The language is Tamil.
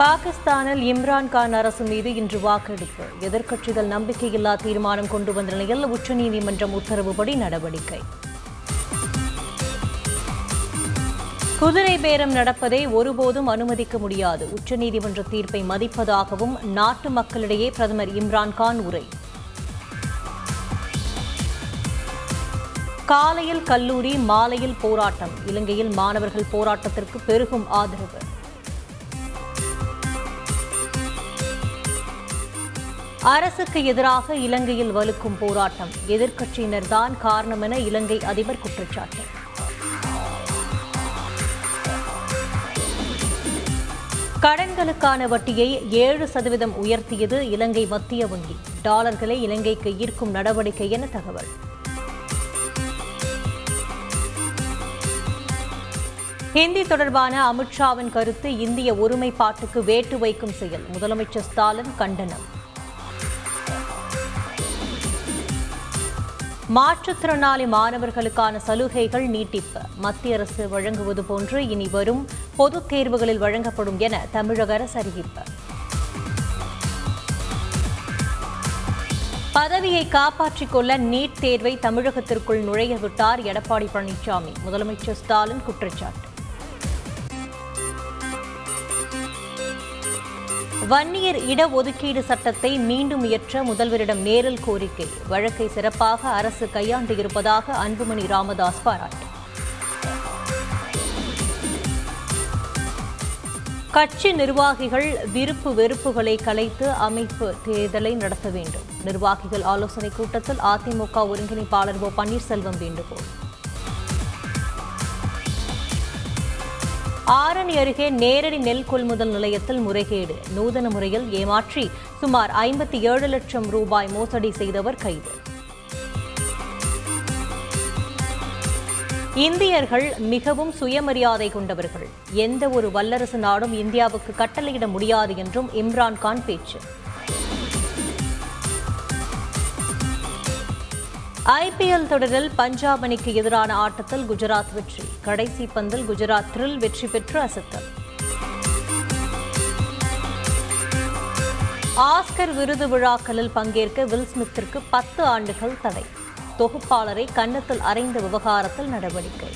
பாகிஸ்தானில் இம்ரான்கான் அரசு மீது இன்று வாக்கெடுப்பு. எதிர்க்கட்சிகள் நம்பிக்கையில்லா தீர்மானம் கொண்டு வந்த நிலையில் உச்சநீதிமன்றம் உத்தரவுப்படி நடவடிக்கை. குதிரை பேரம் நடப்பதை ஒருபோதும் அனுமதிக்க முடியாது. உச்சநீதிமன்ற தீர்ப்பை மதிப்பதாகவும் நாட்டு மக்களிடையே பிரதமர் இம்ரான்கான் உரை. காலையில் கல்லூரி மாலையில் போராட்டம். இலங்கையில் மாணவர்கள் போராட்டத்திற்கு பெருகும் ஆதரவு. அரசுக்கு எதிராக இலங்கையில் வலுக்கும் போராட்டம். எதிர்க்கட்சியினர்தான் காரணம் என இலங்கை அதிபர் குற்றச்சாட்டு. கடன்களுக்கான வட்டியை ஏழு சதவீதம் உயர்த்தியது இலங்கை மத்திய வங்கி. டாலர்களை இலங்கைக்கு ஈர்க்கும் நடவடிக்கை என தகவல். ஹிந்தி தொடர்பான அமித்ஷாவின் கருத்து இந்திய ஒருமைப்பாட்டுக்கு வேட்டு வைக்கும் செயல். முதலமைச்சர் ஸ்டாலின் கண்டனம். மாற்றுத்திறனாளி மாணவர்களுக்கான சலுகைகள் நீட்டிப்பு. மத்திய அரசு வழங்குவது போன்று இனி வரும் பொதுத் தேர்வுகளில் வழங்கப்படும் என தமிழக அரசு அறிவிப்பு. பதவியை காப்பாற்றிக் கொள்ள நீட் தேர்வை தமிழகத்திற்குள் நுழைய விட்டார் எடப்பாடி பழனிசாமி முதலமைச்சர் ஸ்டாலின் குற்றச்சாட்டு. வன்னியர் இடஒதுக்கீடு சட்டத்தை மீண்டும் இயற்ற முதல்வரிடம் நேரில் கோரிக்கை. வழக்கை சிறப்பாக அரசு கையாண்டு இருப்பதாக அன்புமணி ராமதாஸ் பாராட்டு. கட்சி நிர்வாகிகள் விருப்பு வெறுப்புகளை கலைத்து அமைப்பு தேர்தலை நடத்த வேண்டும். நிர்வாகிகள் ஆலோசனை கூட்டத்தில் அதிமுக ஒருங்கிணைப்பாளர் ஓ பன்னீர்செல்வம் வேண்டுகோள். ஆரணி அருகே நேரடி நெல் கொள்முதல் நிலையத்தில் முறைகேடு. நூதன முறையில் ஏமாற்றி சுமார் ஐம்பத்தி ஏழு லட்சம் ரூபாய் மோசடி செய்தவர் கைது. இந்தியர்கள் மிகவும் சுயமரியாதை கொண்டவர்கள். எந்த ஒரு வல்லரசு நாடும் இந்தியாவுக்கு கட்டளையிட முடியாது என்றும் இம்ரான்கான் பேச்சு. ஐபிஎல் தொடரில் பஞ்சாப் அணிக்கு எதிரான ஆட்டத்தில் குஜராத் வெற்றி. கடைசி பந்தில் குஜராத் த்ரில் வெற்றி பெற்று அசத்தல். ஆஸ்கர் விருது விழாக்களில் பங்கேற்க வில் ஸ்மித்திற்கு பத்து ஆண்டுகள் தடை. தொகுப்பாளரை கன்னத்தில் அறைந்த விவகாரத்தில் நடவடிக்கை.